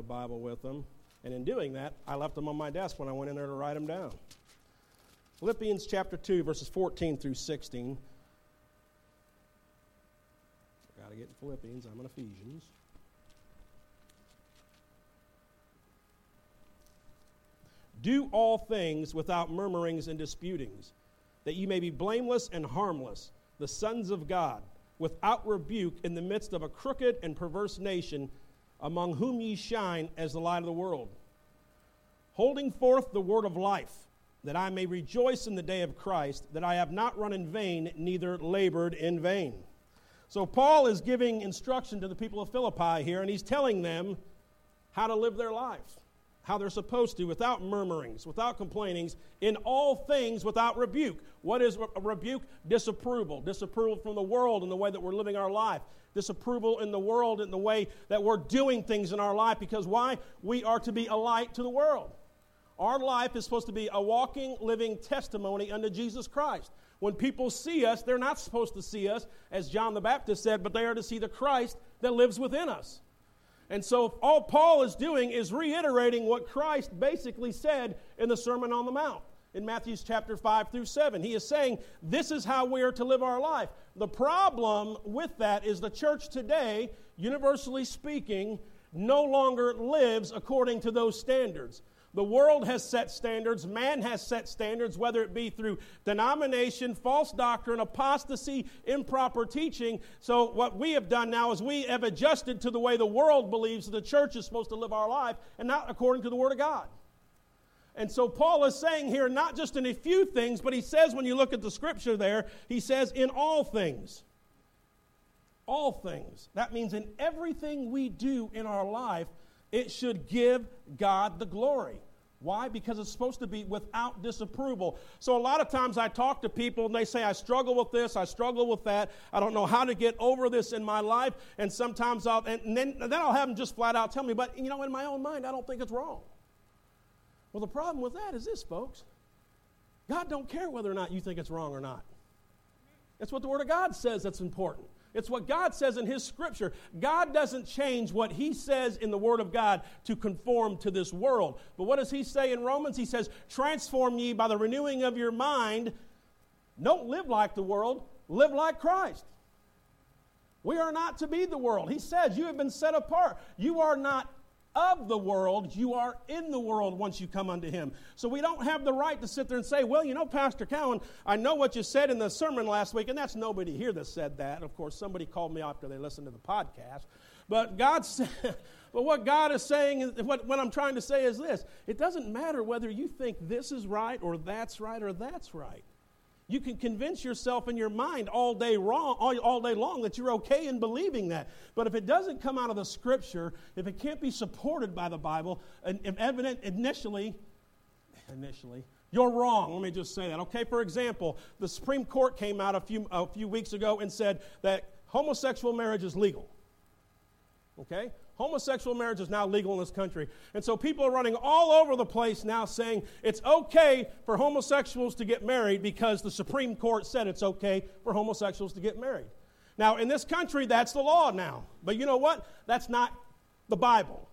a Bible with them. And in doing that, I left them on my desk when I went in there to write them down. Philippians chapter 2, verses 14 through 16. I got to get in Philippians. I'm in Ephesians. Do all things without murmurings and disputings, that you may be blameless and harmless, the sons of God, without rebuke in the midst of a crooked and perverse nation, among whom ye shine as the light of the world, holding forth the word of life, that I may rejoice in the day of Christ, that I have not run in vain, neither labored in vain. So, Paul is giving instruction to the people of Philippi here, and he's telling them how to live their life how they're supposed to, without murmurings, without complainings, in all things without rebuke. What is a rebuke? Disapproval. Disapproval from the world in the way that we're living our life. Disapproval in the world in the way that we're doing things in our life. Because why? We are to be a light to the world. Our life is supposed to be a walking, living testimony unto Jesus Christ. When people see us, they're not supposed to see us, as John the Baptist said, but they are to see the Christ that lives within us. And so all Paul is doing is reiterating what Christ basically said in the Sermon on the Mount in Matthew's chapter 5 through 7. He is saying this is how we are to live our life. The problem with that is the church today, universally speaking, no longer lives according to those standards. The world has set standards, man has set standards, whether it be through denomination, false doctrine, apostasy, improper teaching. So, what we have done now is we have adjusted to the way the world believes the church is supposed to live our life and not according to the Word of God. And so, Paul is saying here, not just in a few things, but he says when you look at the scripture there, he says, in all things. All things. That means in everything we do in our life, it should give God the glory. Why? Because it's supposed to be without disapproval. So, a lot of times I talk to people and they say, I struggle with this, I struggle with that, I don't know how to get over this in my life. And sometimes I'll, and then, then I'll have them just flat out tell me, but you know, in my own mind, I don't think it's wrong. Well, the problem with that is this, folks God don't care whether or not you think it's wrong or not. That's what the Word of God says that's important. It's what God says in His Scripture. God doesn't change what He says in the Word of God to conform to this world. But what does He say in Romans? He says, Transform ye by the renewing of your mind. Don't live like the world, live like Christ. We are not to be the world. He says, You have been set apart. You are not of the world, you are in the world once you come unto him. So we don't have the right to sit there and say, well, you know, Pastor Cowan, I know what you said in the sermon last week, and that's nobody here that said that. Of course, somebody called me after they listened to the podcast. But God said, but what God is saying, is, what, what I'm trying to say is this it doesn't matter whether you think this is right or that's right or that's right. You can convince yourself in your mind all day wrong, all, all day long that you're okay in believing that. But if it doesn't come out of the scripture, if it can't be supported by the Bible, and if evident initially, initially, you're wrong. Let me just say that. Okay, for example, the Supreme Court came out a few, a few weeks ago and said that homosexual marriage is legal. Okay? Homosexual marriage is now legal in this country. And so people are running all over the place now saying it's okay for homosexuals to get married because the Supreme Court said it's okay for homosexuals to get married. Now, in this country, that's the law now. But you know what? That's not the Bible.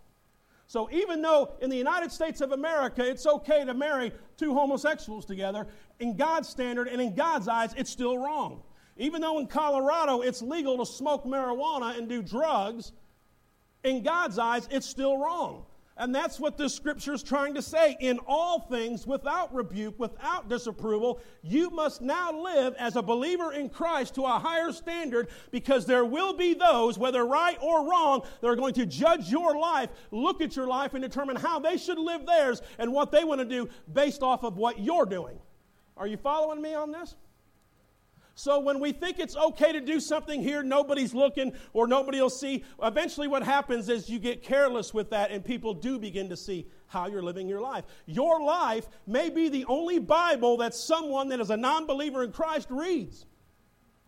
So even though in the United States of America it's okay to marry two homosexuals together, in God's standard and in God's eyes, it's still wrong. Even though in Colorado it's legal to smoke marijuana and do drugs, in God's eyes, it's still wrong. And that's what this scripture is trying to say. In all things, without rebuke, without disapproval, you must now live as a believer in Christ to a higher standard because there will be those, whether right or wrong, that are going to judge your life, look at your life, and determine how they should live theirs and what they want to do based off of what you're doing. Are you following me on this? So when we think it's okay to do something here, nobody's looking or nobody will see, eventually what happens is you get careless with that and people do begin to see how you're living your life. Your life may be the only Bible that someone that is a non believer in Christ reads.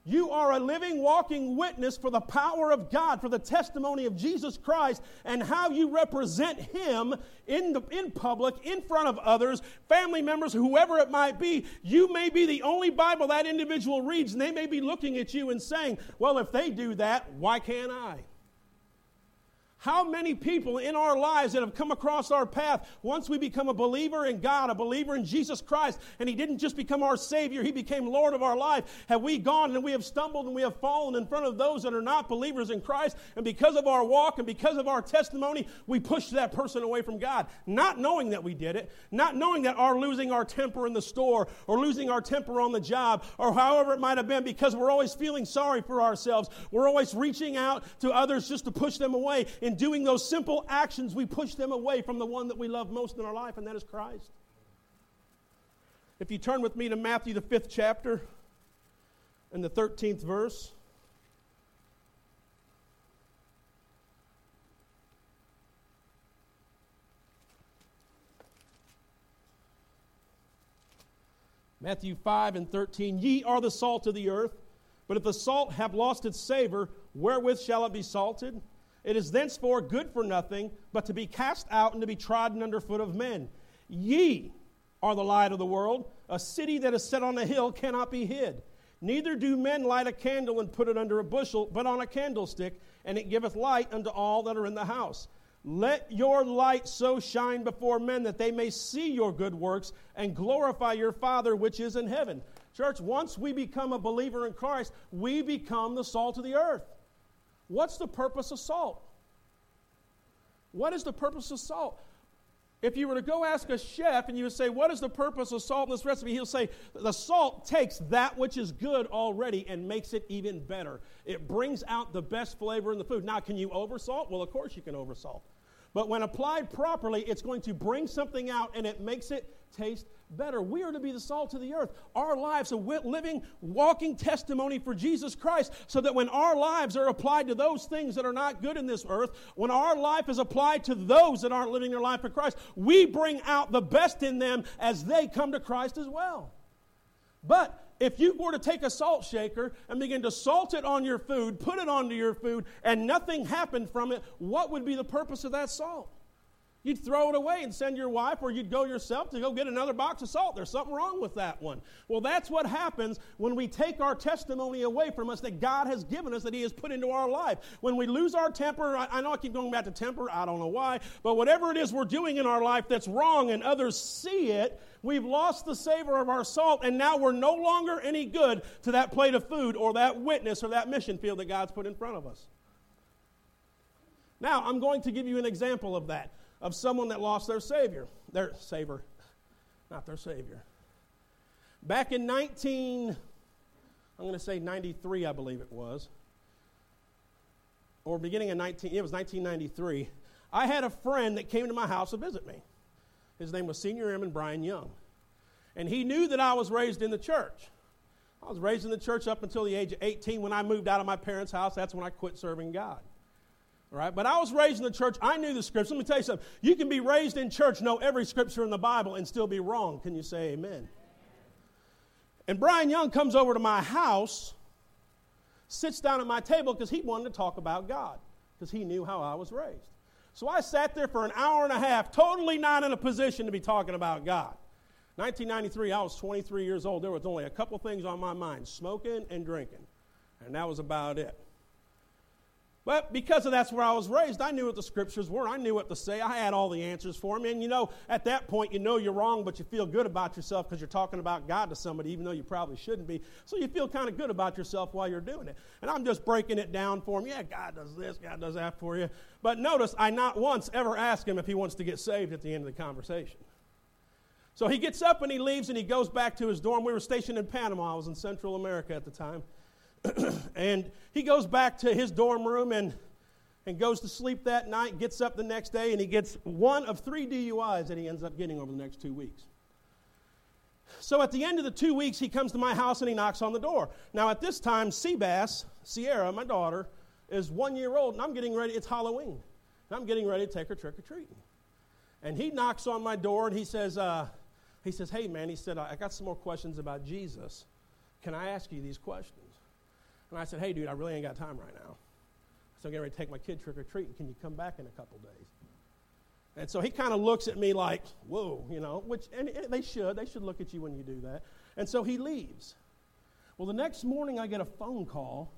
You are a living, walking witness for the power of God, for the testimony of Jesus Christ, and how you represent Him in, the, in public, in front of others, family members, whoever it might be. You may be the only Bible that individual reads, and they may be looking at you and saying, Well, if they do that, why can't I? How many people in our lives that have come across our path, once we become a believer in God, a believer in Jesus Christ, and He didn't just become our Savior, He became Lord of our life, have we gone and we have stumbled and we have fallen in front of those that are not believers in Christ, and because of our walk and because of our testimony, we push that person away from God, not knowing that we did it, not knowing that our losing our temper in the store or losing our temper on the job or however it might have been, because we're always feeling sorry for ourselves. We're always reaching out to others just to push them away in doing those simple actions, we push them away from the one that we love most in our life, and that is Christ. If you turn with me to Matthew, the fifth chapter, and the 13th verse. Matthew 5 and 13 Ye are the salt of the earth, but if the salt have lost its savor, wherewith shall it be salted? It is thenceforth good for nothing, but to be cast out and to be trodden under foot of men. Ye are the light of the world. A city that is set on a hill cannot be hid. Neither do men light a candle and put it under a bushel, but on a candlestick, and it giveth light unto all that are in the house. Let your light so shine before men that they may see your good works and glorify your Father which is in heaven. Church, once we become a believer in Christ, we become the salt of the earth. What's the purpose of salt? What is the purpose of salt? If you were to go ask a chef and you would say, What is the purpose of salt in this recipe? He'll say, The salt takes that which is good already and makes it even better. It brings out the best flavor in the food. Now, can you oversalt? Well, of course you can oversalt. But when applied properly, it's going to bring something out and it makes it taste better. We are to be the salt of the earth. Our lives a living, walking testimony for Jesus Christ, so that when our lives are applied to those things that are not good in this earth, when our life is applied to those that aren't living their life for Christ, we bring out the best in them as they come to Christ as well. But if you were to take a salt shaker and begin to salt it on your food, put it onto your food, and nothing happened from it, what would be the purpose of that salt? You'd throw it away and send your wife, or you'd go yourself to go get another box of salt. There's something wrong with that one. Well, that's what happens when we take our testimony away from us that God has given us, that He has put into our life. When we lose our temper, I, I know I keep going back to temper, I don't know why, but whatever it is we're doing in our life that's wrong and others see it, we've lost the savor of our salt, and now we're no longer any good to that plate of food or that witness or that mission field that God's put in front of us. Now, I'm going to give you an example of that of someone that lost their Savior, their Savior, not their Savior. Back in 19, I'm going to say 93, I believe it was, or beginning of 19, it was 1993, I had a friend that came to my house to visit me. His name was Senior Airman Brian Young. And he knew that I was raised in the church. I was raised in the church up until the age of 18. When I moved out of my parents' house, that's when I quit serving God. Right? But I was raised in the church. I knew the scripture. Let me tell you something. You can be raised in church, know every scripture in the Bible, and still be wrong. Can you say amen? And Brian Young comes over to my house, sits down at my table because he wanted to talk about God, because he knew how I was raised. So I sat there for an hour and a half, totally not in a position to be talking about God. 1993, I was 23 years old. There was only a couple things on my mind smoking and drinking. And that was about it. But because of that's where I was raised, I knew what the scriptures were. I knew what to say. I had all the answers for me. And you know, at that point, you know you're wrong, but you feel good about yourself because you're talking about God to somebody, even though you probably shouldn't be. So you feel kind of good about yourself while you're doing it. And I'm just breaking it down for him. Yeah, God does this, God does that for you. But notice, I not once ever ask him if he wants to get saved at the end of the conversation. So he gets up and he leaves and he goes back to his dorm. We were stationed in Panama. I was in Central America at the time. and he goes back to his dorm room and, and goes to sleep that night, gets up the next day, and he gets one of three DUIs that he ends up getting over the next two weeks. So at the end of the two weeks, he comes to my house and he knocks on the door. Now, at this time, Seabass, Sierra, my daughter, is one year old, and I'm getting ready, it's Halloween. And I'm getting ready to take her trick or treating. And he knocks on my door and he says, uh, he says, Hey, man, he said, I got some more questions about Jesus. Can I ask you these questions? And I said, hey, dude, I really ain't got time right now. So I'm getting ready to take my kid trick or treating. Can you come back in a couple days? And so he kind of looks at me like, whoa, you know, which, and they should. They should look at you when you do that. And so he leaves. Well, the next morning I get a phone call.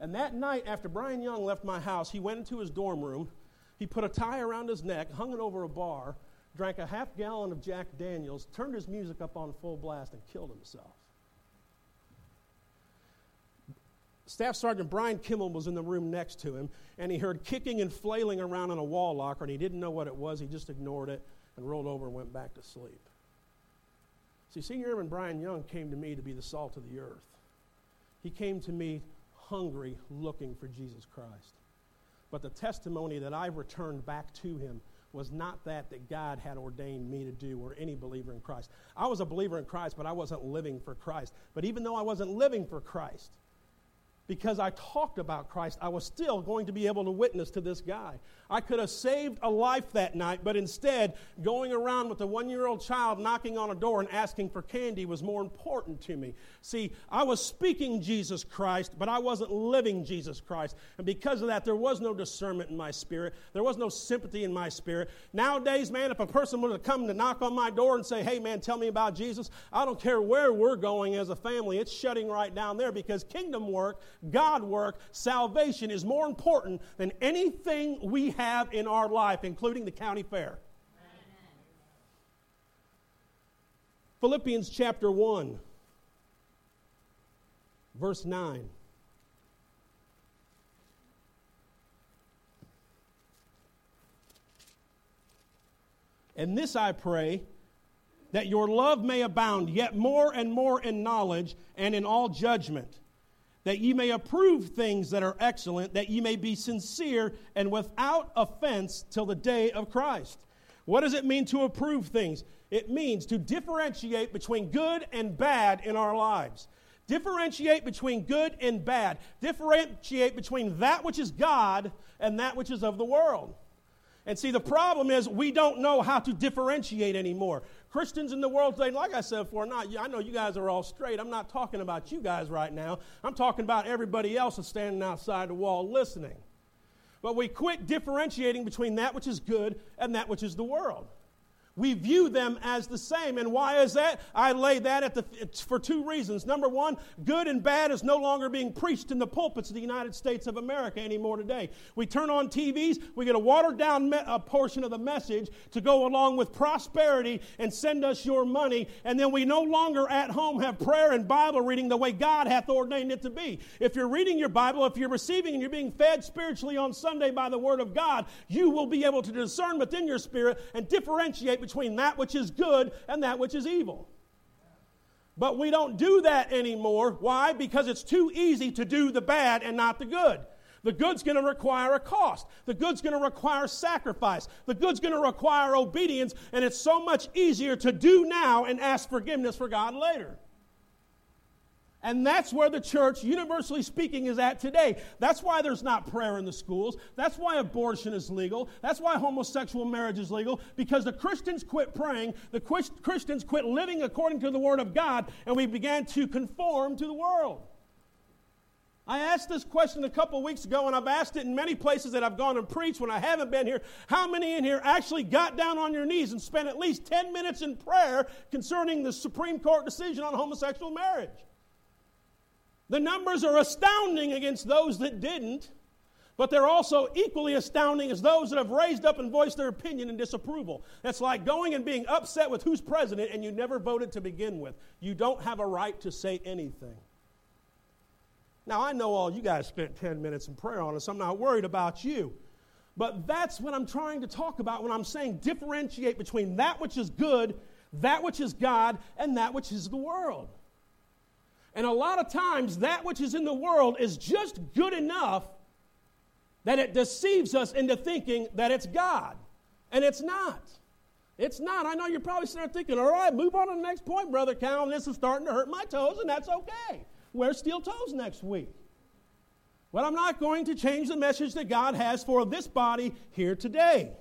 And that night, after Brian Young left my house, he went into his dorm room He put a tie around his neck, hung it over a bar, drank a half gallon of Jack Daniels, turned his music up on full blast, and killed himself. Staff Sergeant Brian Kimmel was in the room next to him, and he heard kicking and flailing around in a wall locker, and he didn't know what it was. He just ignored it and rolled over and went back to sleep. See, Senior Airman Brian Young came to me to be the salt of the earth. He came to me hungry, looking for Jesus Christ. But the testimony that I returned back to him was not that that God had ordained me to do or any believer in Christ. I was a believer in Christ, but I wasn't living for Christ. But even though I wasn't living for Christ, because I talked about Christ, I was still going to be able to witness to this guy. I could have saved a life that night, but instead, going around with a one year old child knocking on a door and asking for candy was more important to me. See, I was speaking Jesus Christ, but I wasn't living Jesus Christ. And because of that, there was no discernment in my spirit, there was no sympathy in my spirit. Nowadays, man, if a person were to come to knock on my door and say, hey, man, tell me about Jesus, I don't care where we're going as a family, it's shutting right down there because kingdom work, God work, salvation is more important than anything we have in our life, including the county fair. Philippians chapter 1, verse 9. And this I pray, that your love may abound yet more and more in knowledge and in all judgment that ye may approve things that are excellent, that ye may be sincere and without offense till the day of Christ. What does it mean to approve things? It means to differentiate between good and bad in our lives. Differentiate between good and bad. Differentiate between that which is God and that which is of the world. And see, the problem is we don't know how to differentiate anymore. Christians in the world today, like I said before, not, I know you guys are all straight. I'm not talking about you guys right now. I'm talking about everybody else that's standing outside the wall listening. But we quit differentiating between that which is good and that which is the world we view them as the same. And why is that? I lay that at the, for two reasons. Number one, good and bad is no longer being preached in the pulpits of the United States of America anymore today. We turn on TVs, we get a watered down me- a portion of the message to go along with prosperity and send us your money, and then we no longer at home have prayer and Bible reading the way God hath ordained it to be. If you're reading your Bible, if you're receiving and you're being fed spiritually on Sunday by the Word of God, you will be able to discern within your spirit and differentiate between that which is good and that which is evil. But we don't do that anymore. Why? Because it's too easy to do the bad and not the good. The good's going to require a cost. The good's going to require sacrifice. The good's going to require obedience, and it's so much easier to do now and ask forgiveness for God later. And that's where the church, universally speaking, is at today. That's why there's not prayer in the schools. That's why abortion is legal. That's why homosexual marriage is legal. Because the Christians quit praying, the Christians quit living according to the Word of God, and we began to conform to the world. I asked this question a couple weeks ago, and I've asked it in many places that I've gone and preached when I haven't been here. How many in here actually got down on your knees and spent at least 10 minutes in prayer concerning the Supreme Court decision on homosexual marriage? The numbers are astounding against those that didn't, but they're also equally astounding as those that have raised up and voiced their opinion and disapproval. That's like going and being upset with who's president and you never voted to begin with. You don't have a right to say anything. Now, I know all you guys spent 10 minutes in prayer on this. I'm not worried about you. But that's what I'm trying to talk about when I'm saying differentiate between that which is good, that which is God, and that which is the world. And a lot of times, that which is in the world is just good enough that it deceives us into thinking that it's God. And it's not. It's not. I know you're probably sitting there thinking, all right, move on to the next point, Brother Cal. This is starting to hurt my toes, and that's okay. Wear steel toes next week. But I'm not going to change the message that God has for this body here today.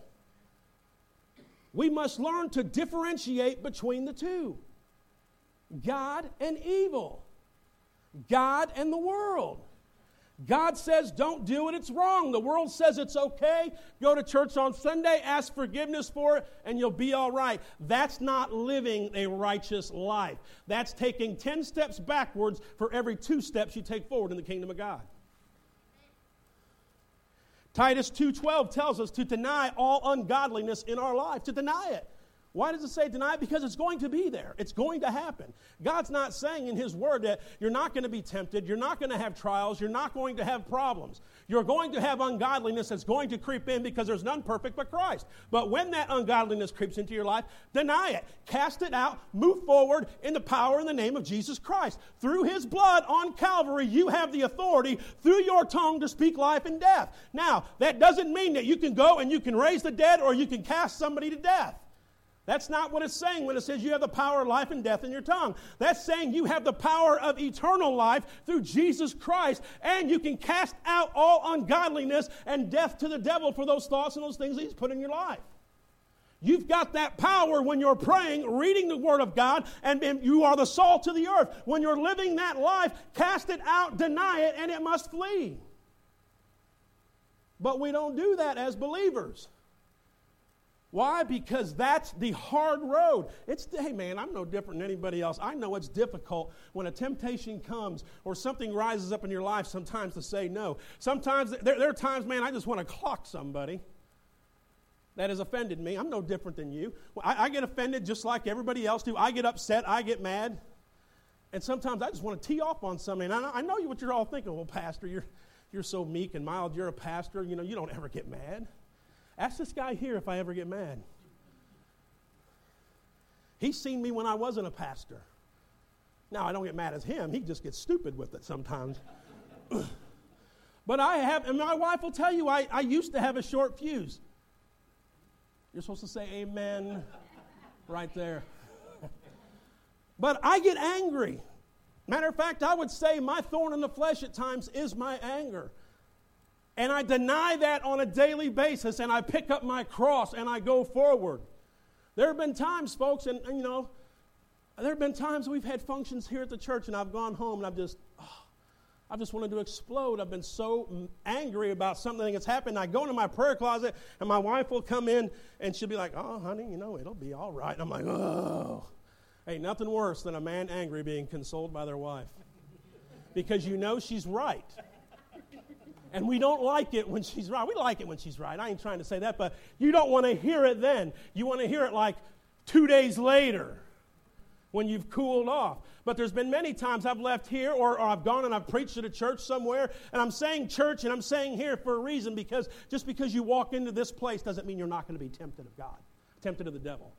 We must learn to differentiate between the two God and evil. God and the world. God says don't do it, it's wrong. The world says it's okay. Go to church on Sunday, ask forgiveness for it, and you'll be all right. That's not living a righteous life. That's taking 10 steps backwards for every two steps you take forward in the kingdom of God. Titus 2:12 tells us to deny all ungodliness in our life, to deny it. Why does it say deny? Because it's going to be there. It's going to happen. God's not saying in His Word that you're not going to be tempted, you're not going to have trials, you're not going to have problems. You're going to have ungodliness that's going to creep in because there's none perfect but Christ. But when that ungodliness creeps into your life, deny it. Cast it out. Move forward in the power in the name of Jesus Christ. Through His blood on Calvary, you have the authority through your tongue to speak life and death. Now, that doesn't mean that you can go and you can raise the dead or you can cast somebody to death. That's not what it's saying when it says you have the power of life and death in your tongue. That's saying you have the power of eternal life through Jesus Christ, and you can cast out all ungodliness and death to the devil for those thoughts and those things that he's put in your life. You've got that power when you're praying, reading the Word of God, and, you are the salt of the earth. When you're living that life, cast it out, deny it, and it must flee. But we don't do that as believers. Why? Because that's the hard road. It's, hey man, I'm no different than anybody else. I know it's difficult when a temptation comes or something rises up in your life sometimes to say no. Sometimes, there, there are times, man, I just want to clock somebody that has offended me. I'm no different than you. I, I get offended just like everybody else do. I get upset, I get mad. And sometimes I just want to tee off on somebody. And I, I know what you're all thinking. Well, Pastor, you're, you're so meek and mild. You're a pastor. You know, you don't ever get mad. Ask this guy here if I ever get mad. He's seen me when I wasn't a pastor. Now, I don't get mad at him, he just gets stupid with it sometimes. but I have, and my wife will tell you, I, I used to have a short fuse. You're supposed to say amen right there. but I get angry. Matter of fact, I would say my thorn in the flesh at times is my anger. And I deny that on a daily basis, and I pick up my cross and I go forward. There have been times, folks, and, and you know, there have been times we've had functions here at the church, and I've gone home and I've just, oh, I've just wanted to explode. I've been so angry about something that's happened. I go into my prayer closet, and my wife will come in, and she'll be like, "Oh, honey, you know it'll be all right." I'm like, "Oh." Hey, nothing worse than a man angry being consoled by their wife, because you know she's right. And we don't like it when she's right. We like it when she's right. I ain't trying to say that, but you don't want to hear it then. You want to hear it like two days later when you've cooled off. But there's been many times I've left here or, or, I've gone and I've preached at a church somewhere, and I'm saying church and I'm saying here for a reason because just because you walk into this place doesn't mean you're not going to be tempted of God, tempted of the devil.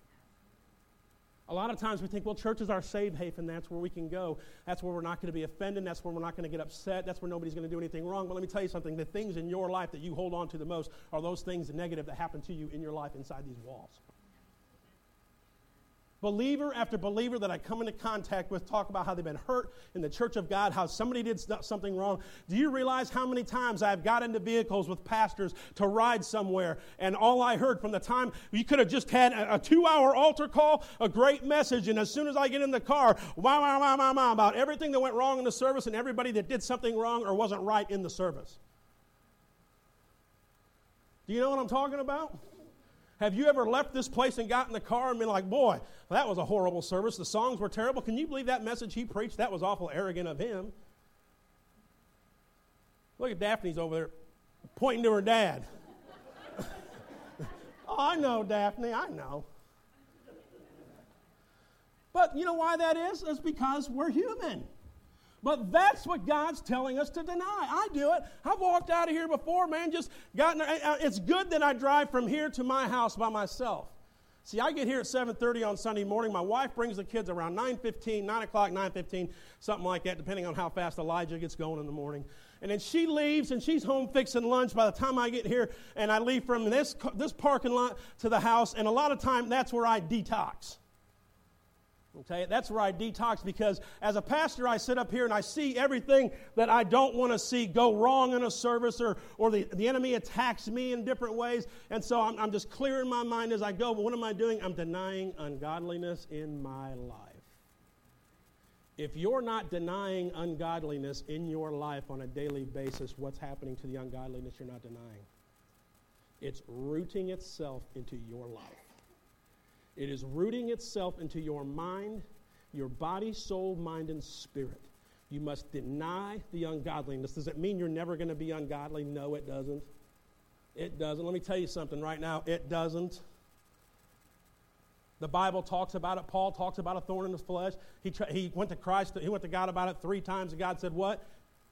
A lot of times we think, well, church is our safe haven. That's where we can go. That's where we're not going to be offended. That's where we're not going to get upset. That's where nobody's going to do anything wrong. But let me tell you something the things in your life that you hold on to the most are those things negative that happen to you in your life inside these walls. Believer after believer that I come into contact with talk about how they've been hurt in the church of God, how somebody did something wrong. Do you realize how many times I've got into vehicles with pastors to ride somewhere, and all I heard from the time you could have just had a, a two hour altar call, a great message, and as soon as I get in the car, wow, wow, wow, wow, wow, about everything that went wrong in the service and everybody that did something wrong or wasn't right in the service. Do you know what I'm talking about? Have you ever left this place and got in the car and been like, boy, that was a horrible service. The songs were terrible. Can you believe that message he preached? That was awful arrogant of him. Look at Daphne's over there pointing to her dad. oh, I know, Daphne, I know. But you know why that is? It's because we're human. But that's what God's telling us to deny. I do it. I've walked out of here before, man, just gotten it's good that I drive from here to my house by myself. See, I get here at 7.30 on Sunday morning. My wife brings the kids around 9.15, 9 o'clock, 9.15, something like that, depending on how fast Elijah gets going in the morning. And then she leaves, and she's home fixing lunch by the time I get here, and I leave from this, this parking lot to the house, and a lot of time that's where I detox. Okay, that's where I detox because as a pastor, I sit up here and I see everything that I don't want to see go wrong in a service or, or the, the enemy attacks me in different ways. And so I'm, I'm just clearing my mind as I go. But what am I doing? I'm denying ungodliness in my life. If you're not denying ungodliness in your life on a daily basis, what's happening to the ungodliness you're not denying? It's rooting itself into your life. It is rooting itself into your mind, your body, soul, mind, and spirit. You must deny the ungodliness. Does it mean you're never going to be ungodly? No, it doesn't. It doesn't. Let me tell you something right now. It doesn't. The Bible talks about it. Paul talks about a thorn in his flesh. He, tra- he went to Christ, he went to God about it three times, and God said, What?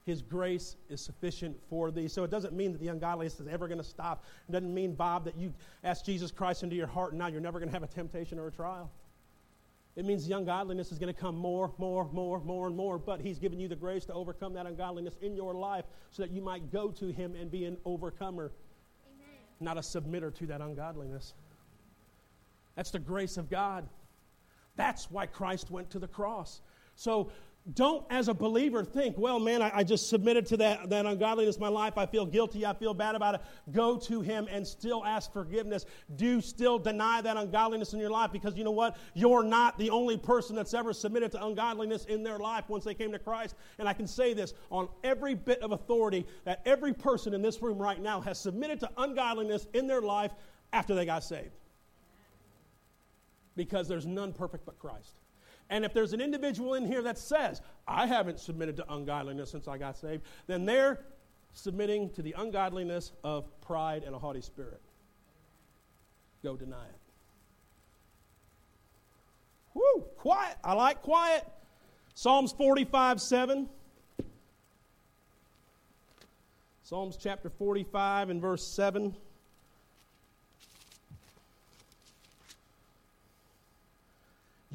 His grace is sufficient for thee. So it doesn't mean that the ungodliness is ever going to stop. It doesn't mean, Bob, that you ask Jesus Christ into your heart and now you're never going to have a temptation or a trial. It means the ungodliness is going to come more, more, more, more, and more. But He's given you the grace to overcome that ungodliness in your life so that you might go to Him and be an overcomer, Amen. not a submitter to that ungodliness. That's the grace of God. That's why Christ went to the cross. So don't, as a believer, think, well, man, I, I, just submitted to that, that ungodliness in my life. I feel guilty. I feel bad about it. Go to Him and still ask forgiveness. Do still deny that ungodliness in your life because you know what? You're not the only person that's ever submitted to ungodliness in their life once they came to Christ. And I can say this on every bit of authority that every person in this room right now has submitted to ungodliness in their life after they got saved because there's none perfect but Christ. And if there's an individual in here that says, I haven't submitted to ungodliness since I got saved, then they're submitting to the ungodliness of pride and a haughty spirit. Go deny it. Whoo, quiet. I like quiet. Psalms 45 7. Psalms chapter 45 and verse 7.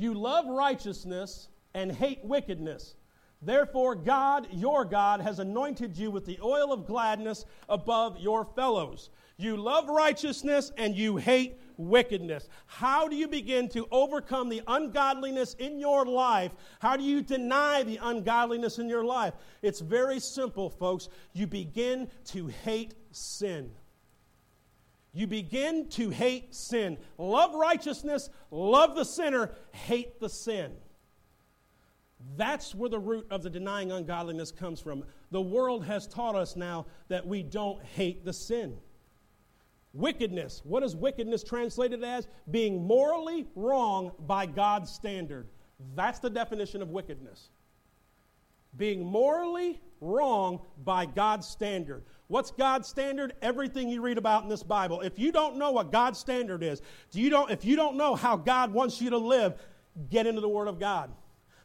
You love righteousness and hate wickedness. Therefore, God, your God, has anointed you with the oil of gladness above your fellows. You love righteousness and you hate wickedness. How do you begin to overcome the ungodliness in your life? How do you deny the ungodliness in your life? It's very simple, folks. You begin to hate sin you begin to hate sin. Love righteousness, love the sinner, hate the sin. That's where the root of the denying ungodliness comes from. The world has taught us now that we don't hate the sin. Wickedness. What is wickedness translated as? Being morally wrong by God's standard. That's the definition of wickedness. Being morally wrong by God's standard. What's God's standard? Everything you read about in this Bible. If you don't know what God's standard is, do you don't, if you don't know how God wants you to live, get into the Word of God.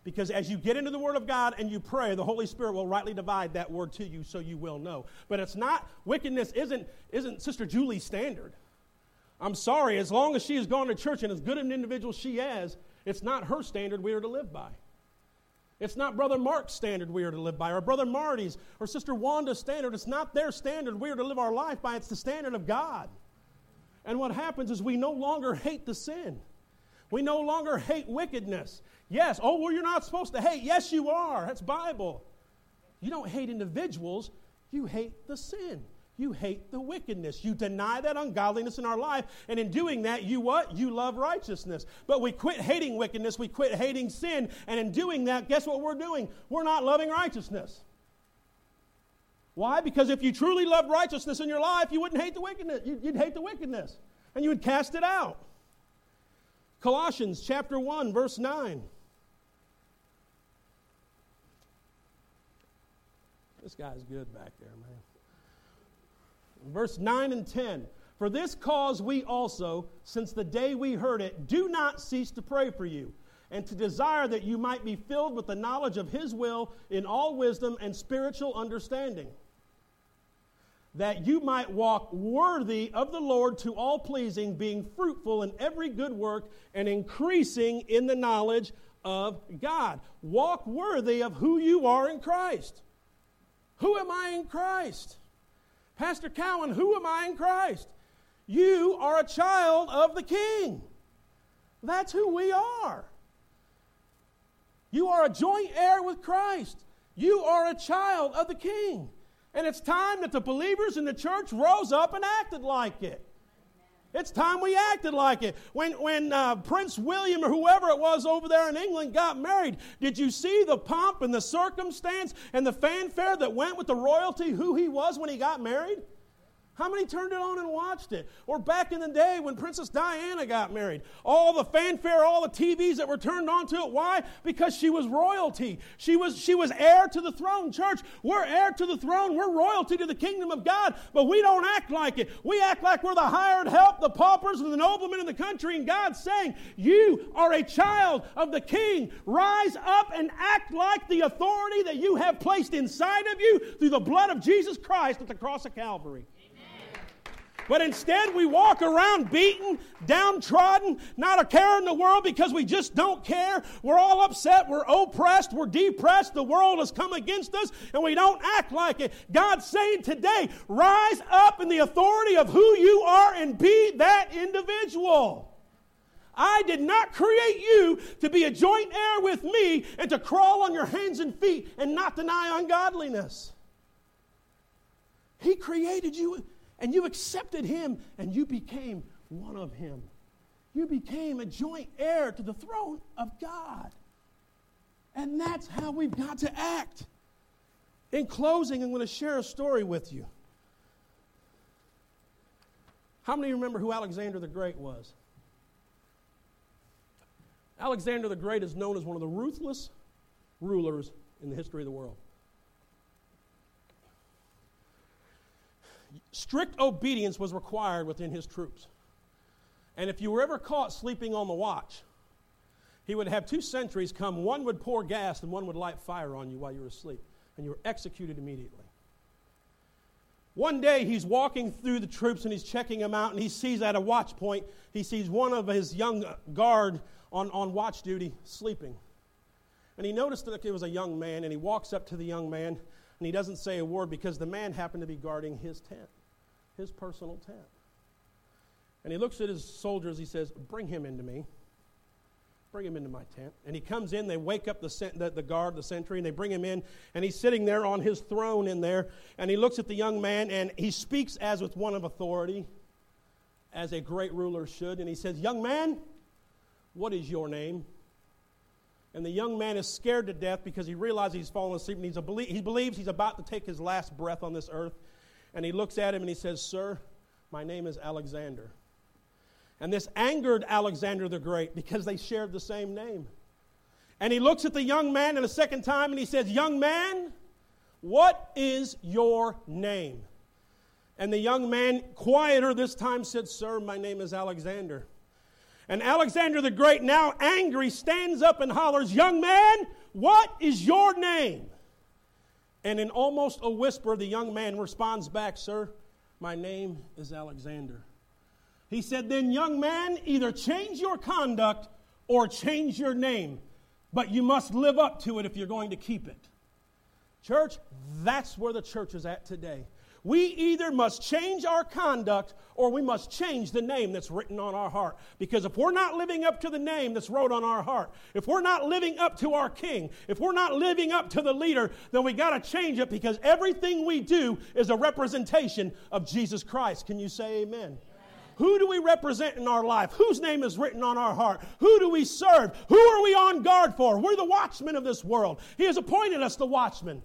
Because as you get into the Word of God and you pray, the Holy Spirit will rightly divide that word to you so you will know. But it's not, wickedness isn't, isn't Sister Julie's standard. I'm sorry, as long as she has gone to church and as good an individual she is, it's not her standard we are to live by. It's not Brother Mark's standard we are to live by, or Brother Marty's, or Sister Wanda's standard. It's not their standard we are to live our life by. It's the standard of God. And what happens is we no longer hate the sin. We no longer hate wickedness. Yes, oh, well, you're not supposed to hate. Yes, you are. That's Bible. You don't hate individuals, you hate the sin. You hate the wickedness. You deny that ungodliness in our life. And in doing that, you what? You love righteousness. But we quit hating wickedness. We quit hating sin. And in doing that, guess what we're doing? We're not loving righteousness. Why? Because if you truly loved righteousness in your life, you wouldn't hate the wickedness. You'd hate the wickedness. And you would cast it out. Colossians chapter 1, verse 9. This guy's good back there, man. Verse 9 and 10. For this cause we also, since the day we heard it, do not cease to pray for you, and to desire that you might be filled with the knowledge of His will in all wisdom and spiritual understanding, that you might walk worthy of the Lord to all pleasing, being fruitful in every good work, and increasing in the knowledge of God. Walk worthy of who you are in Christ. Who am I in Christ? Pastor Cowan, who am I in Christ? You are a child of the King. That's who we are. You are a joint heir with Christ. You are a child of the King. And it's time that the believers in the church rose up and acted like it. It's time we acted like it. When, when uh, Prince William or whoever it was over there in England got married, did you see the pomp and the circumstance and the fanfare that went with the royalty, who he was when he got married? How many turned it on and watched it? Or back in the day when Princess Diana got married, all the fanfare, all the TVs that were turned on to it. Why? Because she was royalty. She was, she was heir to the throne. Church, we're heir to the throne. We're royalty to the kingdom of God, but we don't act like it. We act like we're the hired help, the paupers, and the noblemen of the country. And God's saying, You are a child of the king. Rise up and act like the authority that you have placed inside of you through the blood of Jesus Christ at the cross of Calvary. But instead, we walk around beaten, downtrodden, not a care in the world because we just don't care. We're all upset. We're oppressed. We're depressed. The world has come against us and we don't act like it. God's saying today, rise up in the authority of who you are and be that individual. I did not create you to be a joint heir with me and to crawl on your hands and feet and not deny ungodliness. He created you and you accepted him and you became one of him. You became a joint heir to the throne of God. And that's how we've got to act. In closing, I'm going to share a story with you. How many remember who Alexander the Great was? Alexander the Great is known as one of the ruthless rulers in the history of the world. Strict obedience was required within his troops. And if you were ever caught sleeping on the watch, he would have two sentries come. One would pour gas and one would light fire on you while you were asleep. And you were executed immediately. One day he's walking through the troops and he's checking them out, and he sees at a watch point, he sees one of his young guard on, on watch duty sleeping. And he noticed that it was a young man, and he walks up to the young man, and he doesn't say a word because the man happened to be guarding his tent his personal tent. And he looks at his soldiers, he says, Bring him into me. Bring him into my tent. And he comes in, they wake up the, the, the, guard, the sentry, and they bring him in, and he's sitting there on his throne in there, and he looks at the young man, and he speaks as with one of authority, as a great ruler should, and he says, Young man, what is your name? And the young man is scared to death because he realizes he's fallen asleep and he's belie- he believes he's about to take his last breath on this earth and he looks at him and he says, Sir, my name is Alexander. And this angered Alexander the Great because they shared the same name. And he looks at the young man and a second time and he says, Young man, what is your name? And the young man, quieter this time, said, Sir, my name is Alexander. And Alexander the Great, now angry, stands up and hollers, Young man, what is your name? And in almost a whisper, the young man responds back, Sir, my name is Alexander. He said, Then, young man, either change your conduct or change your name, but you must live up to it if you're going to keep it. Church, that's where the church is at today. We either must change our conduct or we must change the name that's written on our heart. Because if we're not living up to the name that's wrote on our heart, if we're not living up to our king, if we're not living up to the leader, then we got to change it because everything we do is a representation of Jesus Christ. Can you say amen? Who do we represent in our life? Whose name is written on our heart? Who do we serve? Who are we on guard for? We're the watchmen of this world. He has appointed us the watchmen.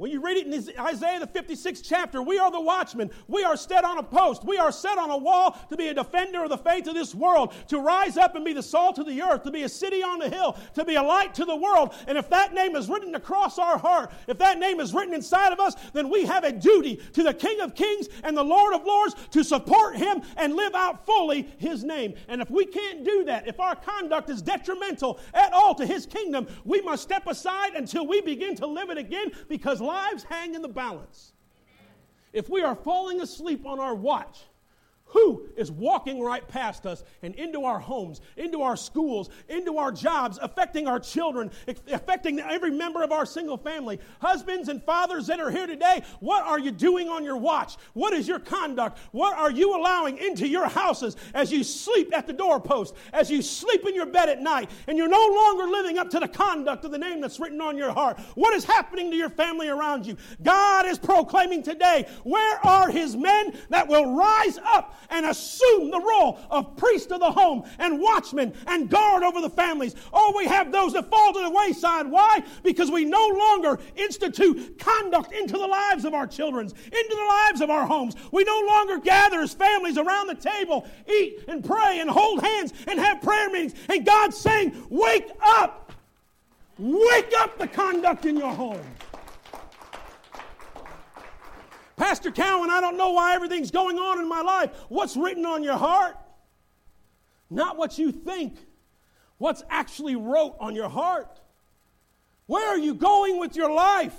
When you read it in Isaiah the 56th chapter, we are the watchmen. We are set on a post. We are set on a wall to be a defender of the faith of this world, to rise up and be the salt of the earth, to be a city on the hill, to be a light to the world. And if that name is written across our heart, if that name is written inside of us, then we have a duty to the King of Kings and the Lord of Lords to support him and live out fully his name. And if we can't do that, if our conduct is detrimental at all to his kingdom, we must step aside until we begin to live it again because lives hang in the balance. If we are falling asleep on our watch, who is walking right past us and into our homes, into our schools, into our jobs, affecting our children, affecting every member of our single family. Husbands and fathers that are here today, what are you doing on your watch? What is your conduct? What are you allowing into your houses as you sleep at the doorpost, as you sleep in your bed at night, and you're no longer living up to the conduct of the name that's written on your heart? What is happening to your family around you? God is proclaiming today, where are his men that will rise up and assume the role of priest of the home and watchman and guard over the families. Oh, we have those that fall to the wayside. Why? Because we no longer institute conduct into the lives of our children, into the lives of our homes. We no longer gather as families around the table, eat and pray and hold hands and have prayer meetings. And God's saying, Wake up! Wake up the conduct in your home. Pastor Cowan, I don't know why everything's going on in my life. What's written on your heart? Not what you think, what's actually wrote on your heart. Where are you going with your life?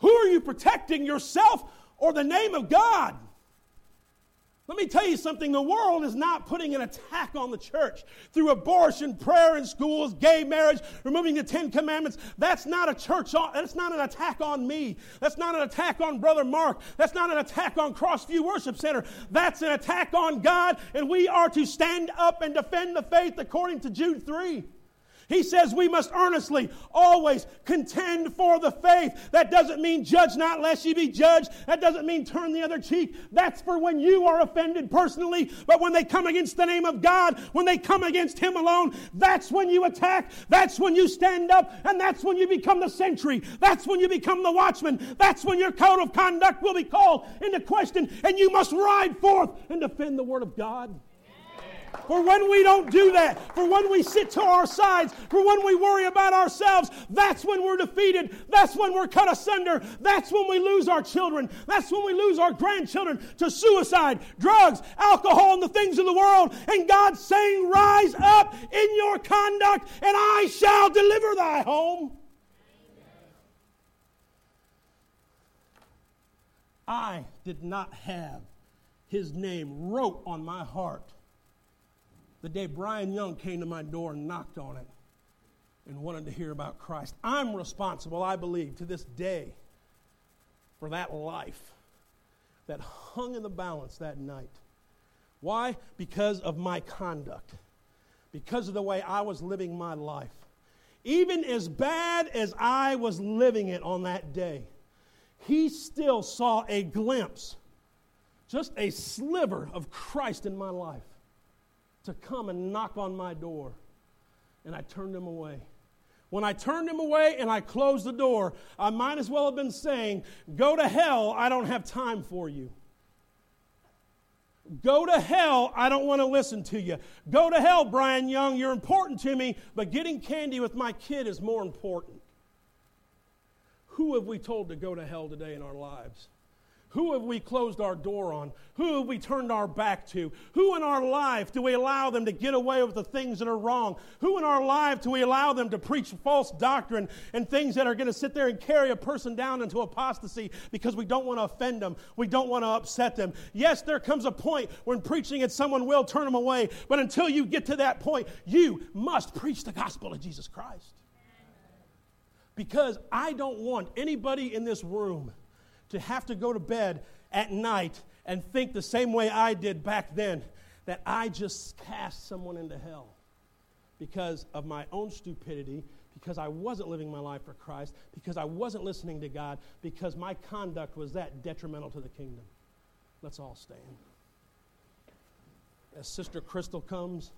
Who are you protecting, yourself or the name of God? Let me tell you something the world is not putting an attack on the church through abortion, prayer in schools, gay marriage, removing the Ten Commandments. That's not a church, that's not an attack on me. That's not an attack on Brother Mark. That's not an attack on Crossview Worship Center. That's an attack on God, and we are to stand up and defend the faith according to Jude 3. He says we must earnestly, always contend for the faith. That doesn't mean judge not lest ye be judged. That doesn't mean turn the other cheek. That's for when you are offended personally. But when they come against the name of God, when they come against Him alone, that's when you attack. That's when you stand up. And that's when you become the sentry. That's when you become the watchman. That's when your code of conduct will be called into question. And you must ride forth and defend the Word of God. For when we don't do that, for when we sit to our sides, for when we worry about ourselves, that's when we're defeated. That's when we're cut asunder. That's when we lose our children. That's when we lose our grandchildren to suicide, drugs, alcohol, and the things of the world. And God's saying, Rise up in your conduct, and I shall deliver thy home. I did not have his name wrote on my heart the day Brian Young came to my door and knocked on it and wanted to hear about Christ. I'm responsible, I believe, to this day for that life that hung in the balance that night. Why? Because of my conduct, because of the way I was living my life. Even as bad as I was living it on that day, he still saw a glimpse, just a sliver of Christ in my life to come and knock on my door. And I turned him away. When I turned him away and I closed the door, I might as well have been saying, Go to hell, I don't have time for you. Go to hell, I don't want to listen to you. Go to hell, Brian Young, you're important to me, but getting candy with my kid is more important. Who have we told to go to hell today in our lives? Who have we closed our door on? Who have we turned our back to? Who in our life do we allow them to get away with the things that are wrong? Who in our life do we allow them to preach false doctrine and things that are going to sit there and carry a person down into apostasy because we don't want to offend them? We don't want to upset them. Yes, there comes a point when preaching and someone will turn them away, but until you get to that point, you must preach the gospel of Jesus Christ. Because I don't want anybody in this room to have to go to bed at night and think the same way I did back then that I just cast someone into hell because of my own stupidity, because I wasn't living my life for Christ, because I wasn't listening to God, because my conduct was that detrimental to the kingdom. Let's all stand. As Sister Crystal comes,